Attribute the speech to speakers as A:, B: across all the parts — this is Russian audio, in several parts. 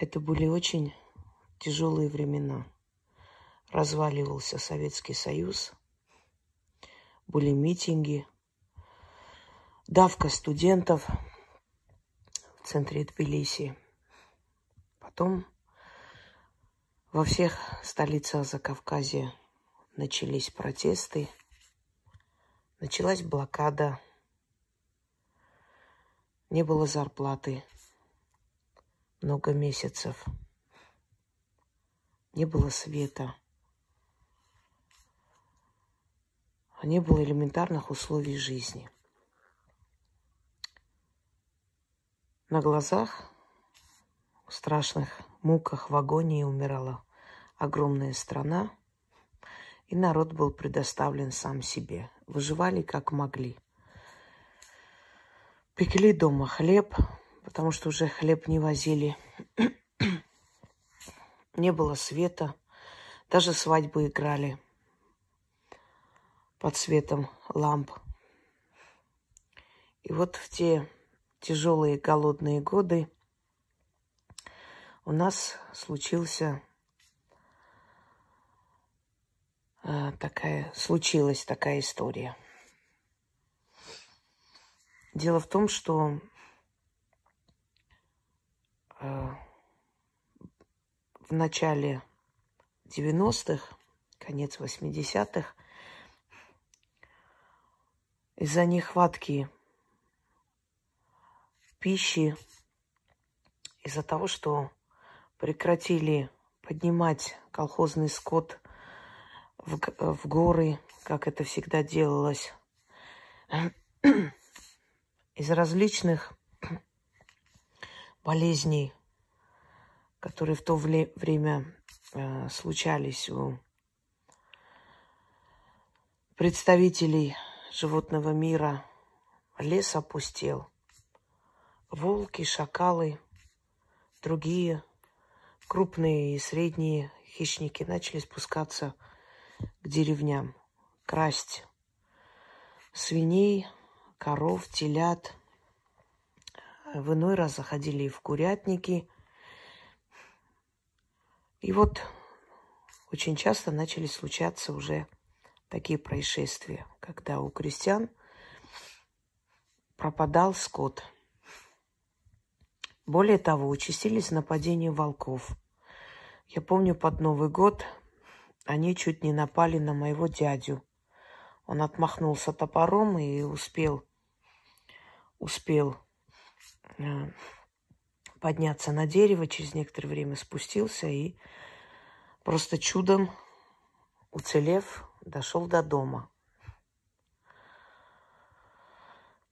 A: Это были очень тяжелые времена. Разваливался Советский Союз, были митинги, давка студентов в центре Тбилиси. Потом во всех столицах Закавказья начались протесты, началась блокада, не было зарплаты много месяцев, не было света, не было элементарных условий жизни. На глазах в страшных муках в агонии умирала огромная страна, и народ был предоставлен сам себе. Выживали как могли. Пекли дома хлеб, потому что уже хлеб не возили. не было света. Даже свадьбы играли под светом ламп. И вот в те тяжелые голодные годы у нас случился э, такая, случилась такая история. Дело в том, что в начале 90-х, конец 80-х, из-за нехватки пищи, из-за того, что прекратили поднимать колхозный скот в, в горы, как это всегда делалось, из различных болезней, которые в то время э, случались у представителей животного мира, лес опустел. Волки, шакалы, другие крупные и средние хищники начали спускаться к деревням, красть свиней, коров, телят. В иной раз заходили и в курятники. И вот очень часто начали случаться уже такие происшествия, когда у крестьян пропадал скот. Более того, участились нападения волков. Я помню, под Новый год они чуть не напали на моего дядю. Он отмахнулся топором и успел, успел подняться на дерево, через некоторое время спустился и просто чудом уцелев, дошел до дома.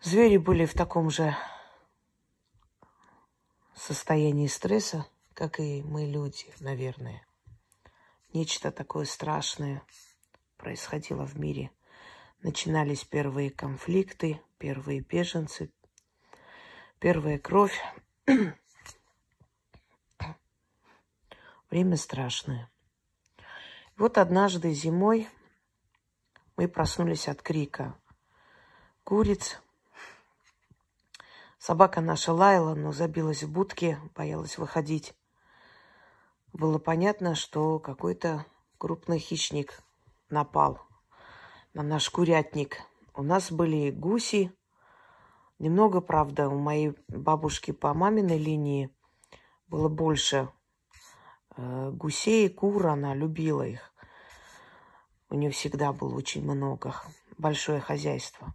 A: Звери были в таком же состоянии стресса, как и мы люди, наверное. Нечто такое страшное происходило в мире. Начинались первые конфликты, первые беженцы, первая кровь. Время страшное. Вот однажды зимой мы проснулись от крика куриц. Собака наша лаяла, но забилась в будке, боялась выходить. Было понятно, что какой-то крупный хищник напал на наш курятник. У нас были гуси. Немного, правда, у моей бабушки по маминой линии было больше э, гусей, кур, она любила их. У нее всегда было очень много, большое хозяйство.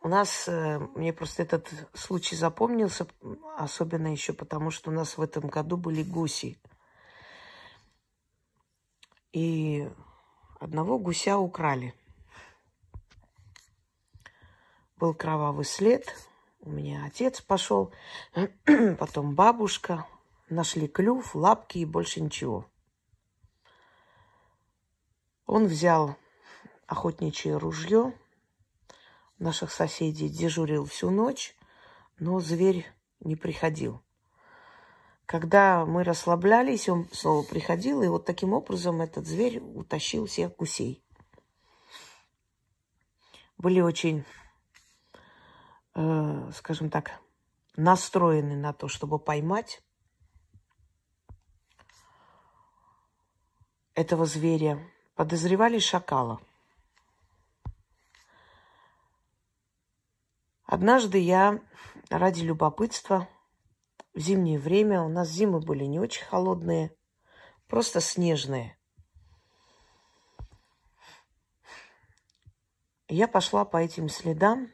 A: У нас, э, мне просто этот случай запомнился, особенно еще потому, что у нас в этом году были гуси. И одного гуся украли. Был кровавый след. У меня отец пошел, потом бабушка. Нашли клюв, лапки и больше ничего. Он взял охотничье ружье наших соседей, дежурил всю ночь, но зверь не приходил. Когда мы расслаблялись, он снова приходил, и вот таким образом этот зверь утащил всех гусей. Были очень, э, скажем так, настроены на то, чтобы поймать этого зверя, подозревали шакала. Однажды я ради любопытства в зимнее время, у нас зимы были не очень холодные, просто снежные. Я пошла по этим следам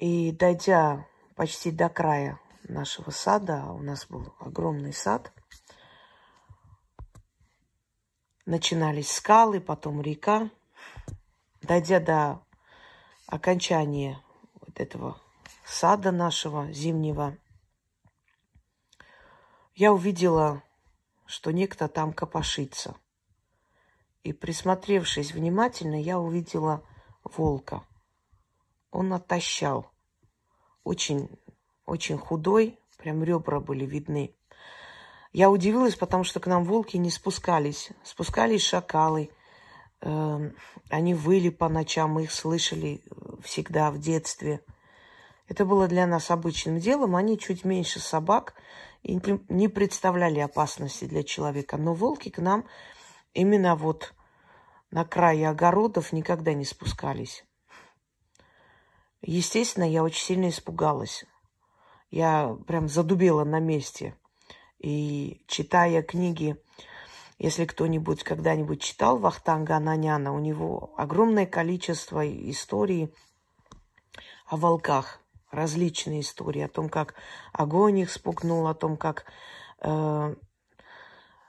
A: и, дойдя почти до края нашего сада, а у нас был огромный сад, начинались скалы, потом река. Дойдя до окончания вот этого сада нашего зимнего, я увидела, что некто там копошится. И присмотревшись внимательно, я увидела волка. Он отощал. Очень, очень худой, прям ребра были видны. Я удивилась, потому что к нам волки не спускались. Спускались шакалы. Эм, они выли по ночам, мы их слышали всегда в детстве. Это было для нас обычным делом. Они чуть меньше собак и не представляли опасности для человека. Но волки к нам именно вот на крае огородов никогда не спускались. Естественно, я очень сильно испугалась. Я прям задубела на месте. И читая книги, если кто-нибудь когда-нибудь читал Вахтанга Ананяна, у него огромное количество историй о волках, различные истории, о том, как огонь их спугнул, о том, как э,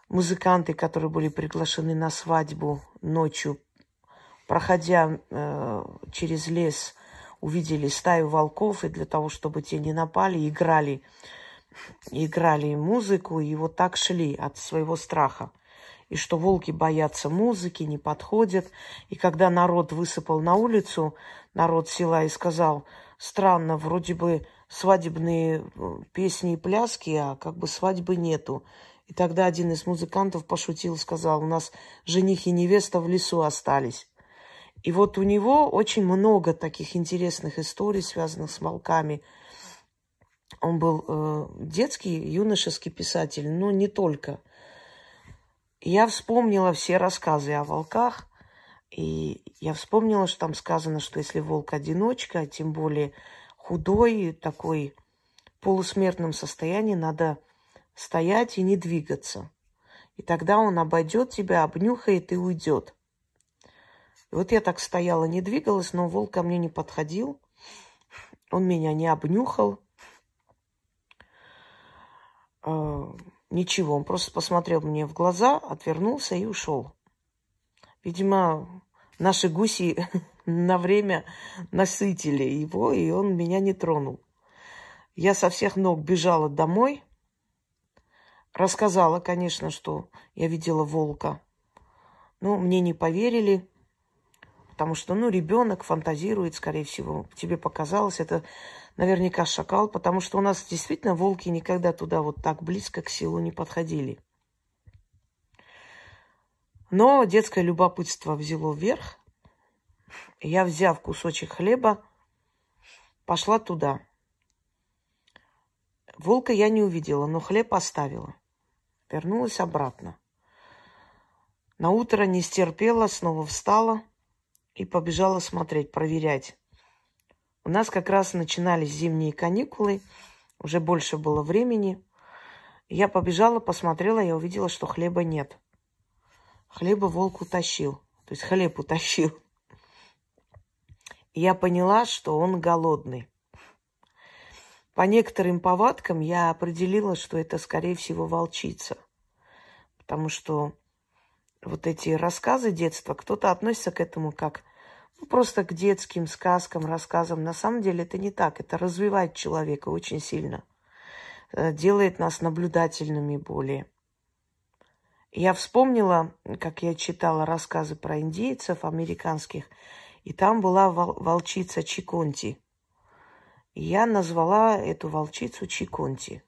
A: музыканты, которые были приглашены на свадьбу ночью, проходя э, через лес, увидели стаю волков, и для того, чтобы те не напали, играли играли музыку и вот так шли от своего страха. И что волки боятся музыки, не подходят. И когда народ высыпал на улицу, народ села и сказал, странно, вроде бы свадебные э, песни и пляски, а как бы свадьбы нету. И тогда один из музыкантов пошутил, сказал, у нас жених и невеста в лесу остались. И вот у него очень много таких интересных историй, связанных с волками – он был э, детский, юношеский писатель, но не только. Я вспомнила все рассказы о волках, и я вспомнила, что там сказано, что если волк одиночка, тем более худой, такой полусмертном состоянии, надо стоять и не двигаться. И тогда он обойдет тебя, обнюхает и уйдет. И вот я так стояла, не двигалась, но волк ко мне не подходил. Он меня не обнюхал, э, ничего. Он просто посмотрел мне в глаза, отвернулся и ушел. Видимо, наши гуси на время насытили его, и он меня не тронул. Я со всех ног бежала домой. Рассказала, конечно, что я видела волка. Но мне не поверили, потому что, ну, ребенок фантазирует, скорее всего. Тебе показалось, это наверняка шакал, потому что у нас действительно волки никогда туда вот так близко к селу не подходили. Но детское любопытство взяло вверх. Я, взяв кусочек хлеба, пошла туда. Волка я не увидела, но хлеб оставила. Вернулась обратно. На утро не стерпела, снова встала и побежала смотреть, проверять, у нас как раз начинались зимние каникулы, уже больше было времени. Я побежала, посмотрела, я увидела, что хлеба нет. Хлеба волк утащил, то есть хлеб утащил. Я поняла, что он голодный. По некоторым повадкам я определила, что это, скорее всего, волчица. Потому что вот эти рассказы детства, кто-то относится к этому как ну, просто к детским сказкам, рассказам. На самом деле это не так. Это развивает человека очень сильно. Э, делает нас наблюдательными более. Я вспомнила, как я читала рассказы про индейцев американских, и там была волчица Чиконти. И я назвала эту волчицу Чиконти.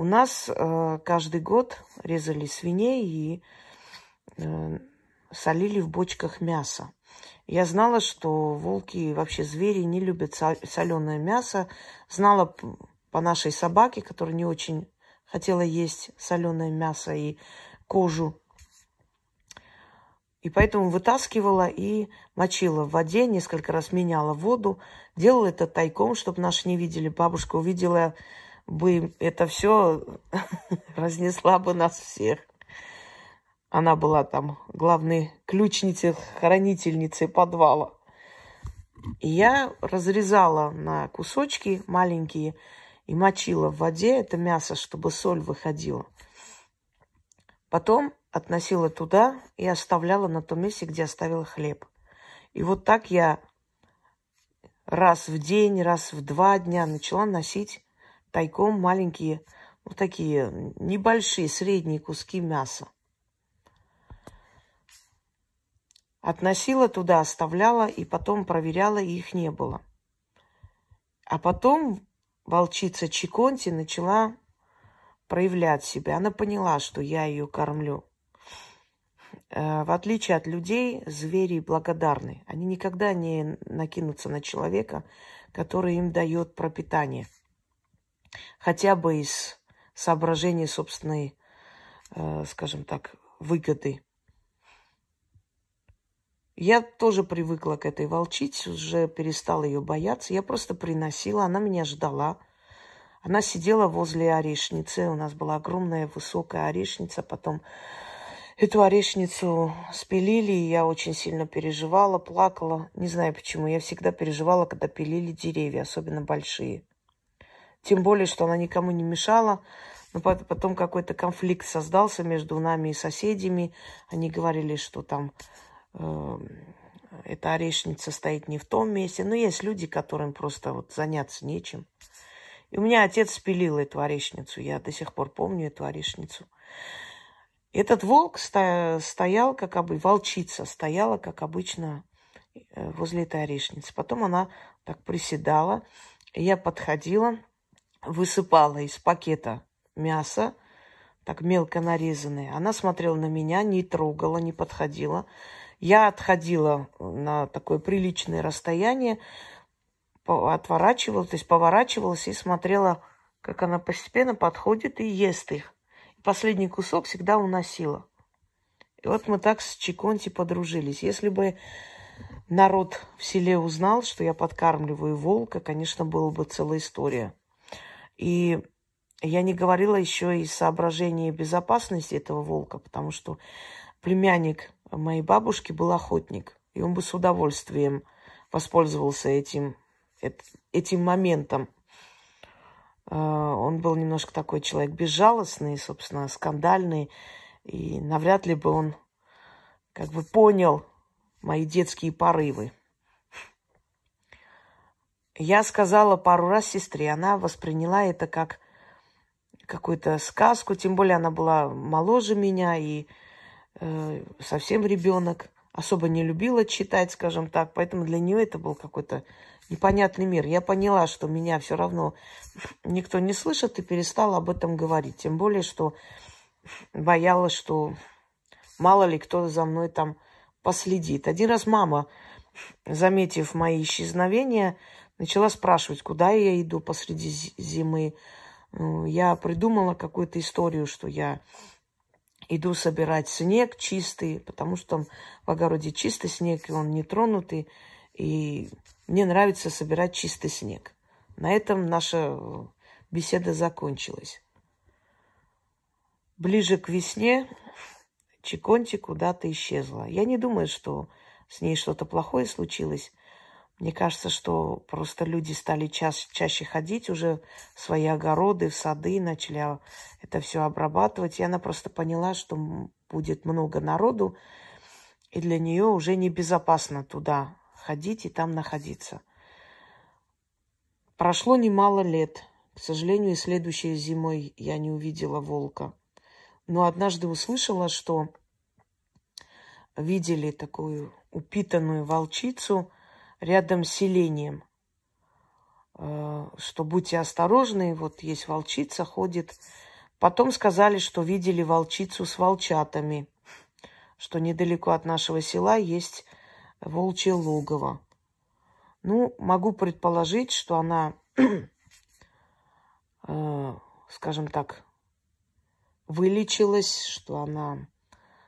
A: У нас э, каждый год резали свиней и э, солили в бочках мясо. Я знала, что волки, вообще звери, не любят соленое мясо. Знала по нашей собаке, которая не очень хотела есть соленое мясо и кожу. И поэтому вытаскивала и мочила в воде, несколько раз меняла воду. Делала это тайком, чтобы наши не видели. Бабушка увидела бы это все, разнесла бы нас всех. Она была там главной ключницей, хранительницей подвала. И я разрезала на кусочки маленькие и мочила в воде это мясо, чтобы соль выходила. Потом относила туда и оставляла на том месте, где оставила хлеб. И вот так я раз в день, раз в два дня начала носить тайком маленькие, вот такие небольшие, средние куски мяса. Относила туда, оставляла, и потом проверяла, и их не было. А потом волчица Чиконти начала проявлять себя. Она поняла, что я ее кормлю. Э, в отличие от людей, звери благодарны. Они никогда не накинутся на человека, который им дает пропитание. Хотя бы из соображений собственной, э, скажем так, выгоды. Я тоже привыкла к этой волчице, уже перестала ее бояться. Я просто приносила, она меня ждала. Она сидела возле орешницы. У нас была огромная высокая орешница. Потом эту орешницу спилили, и я очень сильно переживала, плакала. Не знаю почему. Я всегда переживала, когда пилили деревья, особенно большие. Тем более, что она никому не мешала. Но потом какой-то конфликт создался между нами и соседями. Они говорили, что там Эм, эта орешница стоит не в том месте. Но есть люди, которым просто вот заняться нечем. И у меня отец спилил эту орешницу. Я до сих пор помню эту орешницу. Этот волк стоял, как обычно, волчица стояла, как обычно, э, возле этой орешницы. Потом она так приседала. Я подходила, высыпала из пакета мясо, так мелко нарезанное. Она смотрела на меня, не трогала, не подходила. Я отходила на такое приличное расстояние, отворачивалась, то есть поворачивалась и смотрела, как она постепенно подходит и ест их. Последний кусок всегда уносила. И вот мы так с Чиконти подружились. Если бы народ в селе узнал, что я подкармливаю волка, конечно, была бы целая история. И я не говорила еще и соображений безопасности этого волка, потому что племянник моей бабушки был охотник, и он бы с удовольствием воспользовался этим, этим моментом. А, он был немножко такой человек безжалостный, собственно, скандальный, и навряд ли бы он как бы понял мои детские порывы. Я сказала пару раз сестре, она восприняла это как какую-то сказку, тем более она была моложе меня, и э, совсем ребенок, особо не любила читать, скажем так, поэтому для нее это был какой-то непонятный мир. Я поняла, что меня все равно никто не слышит и перестала об этом говорить. Тем более, что боялась, что мало ли кто за мной там последит. Один раз мама, заметив мои исчезновения, начала спрашивать, куда я иду посреди зимы. Я придумала какую-то историю, что я иду собирать снег чистый, потому что в огороде чистый снег, и он не тронутый. И мне нравится собирать чистый снег. На этом наша беседа закончилась. Ближе к весне Чиконти куда-то исчезла. Я не думаю, что с ней что-то плохое случилось. Мне кажется, что просто люди стали ча чаще ходить уже в свои огороды, в сады, начали это все обрабатывать. И она просто поняла, что будет много народу, и для нее уже небезопасно туда ходить и там находиться. Прошло немало лет. К сожалению, и следующей зимой я не увидела волка. Но однажды услышала, что видели такую упитанную волчицу – рядом с селением, э, что будьте осторожны, вот есть волчица, ходит. Потом сказали, что видели волчицу с волчатами, что недалеко от нашего села есть волчье логово. Ну, могу предположить, что она, э, скажем так, вылечилась, что она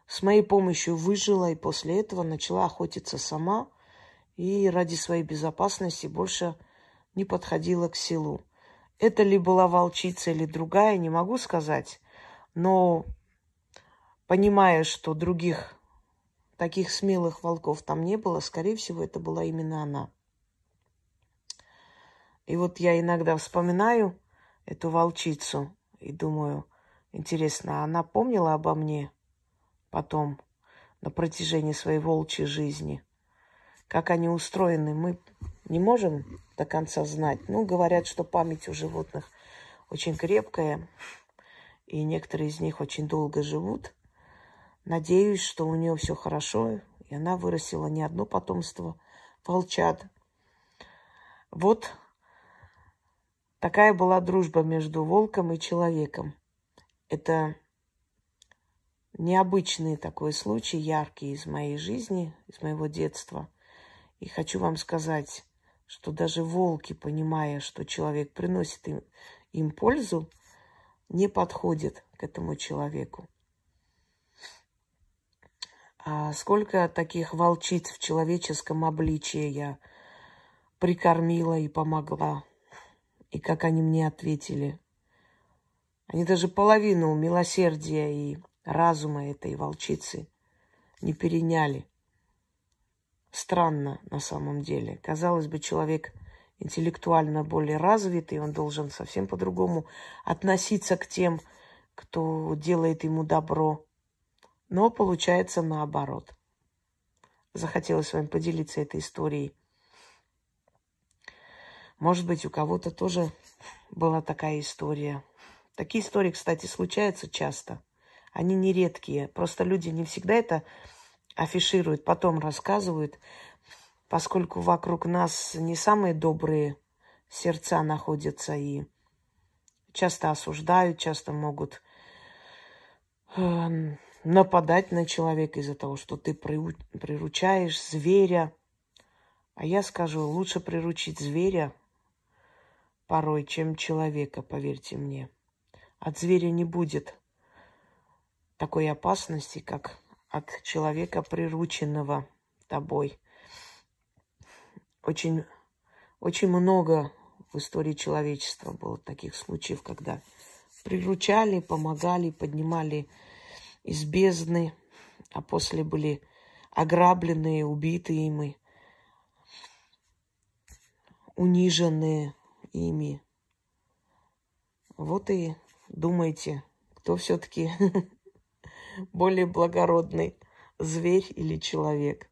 A: с моей помощью выжила и после этого начала охотиться сама и ради своей безопасности больше не подходила к селу. Это ли была волчица или другая, не могу сказать, но понимая, что других таких смелых волков там не было, скорее всего, это была именно она. И вот я иногда вспоминаю эту волчицу и думаю, интересно, она помнила обо мне потом на протяжении своей волчьей жизни? Как они устроены, мы не можем до конца знать. Ну, говорят, что память у животных очень крепкая, и некоторые из них очень долго живут. Надеюсь, что у нее все хорошо, и она вырастила не одно потомство волчат. Вот такая была дружба между волком и человеком. Это необычный такой случай, яркий из моей жизни, из моего детства. И хочу вам сказать, что даже волки, понимая, что человек приносит им, им пользу, не подходят к этому человеку. А сколько таких волчиц в человеческом обличии я прикормила и помогла. И как они мне ответили. Они даже половину милосердия и разума этой волчицы не переняли. Странно на самом деле. Казалось бы, человек интеллектуально более развитый, он должен совсем по-другому относиться к тем, кто делает ему добро. Но получается наоборот. Захотелось с вами поделиться этой историей. Может быть, у кого-то тоже была такая история. Такие истории, кстати, случаются часто. Они нередкие. Просто люди не всегда это афишируют, потом рассказывают, поскольку вокруг нас не самые добрые сердца находятся и часто осуждают, часто могут э, нападать на человека из-за того, что ты приручаешь зверя. А я скажу, лучше приручить зверя порой, чем человека, поверьте мне. От зверя не будет такой опасности, как от человека, прирученного тобой. Очень, очень много в истории человечества было таких случаев, когда приручали, помогали, поднимали из бездны, а после были ограбленные, убитые ими, униженные ими. Вот и думайте, кто все-таки более благородный, зверь или человек.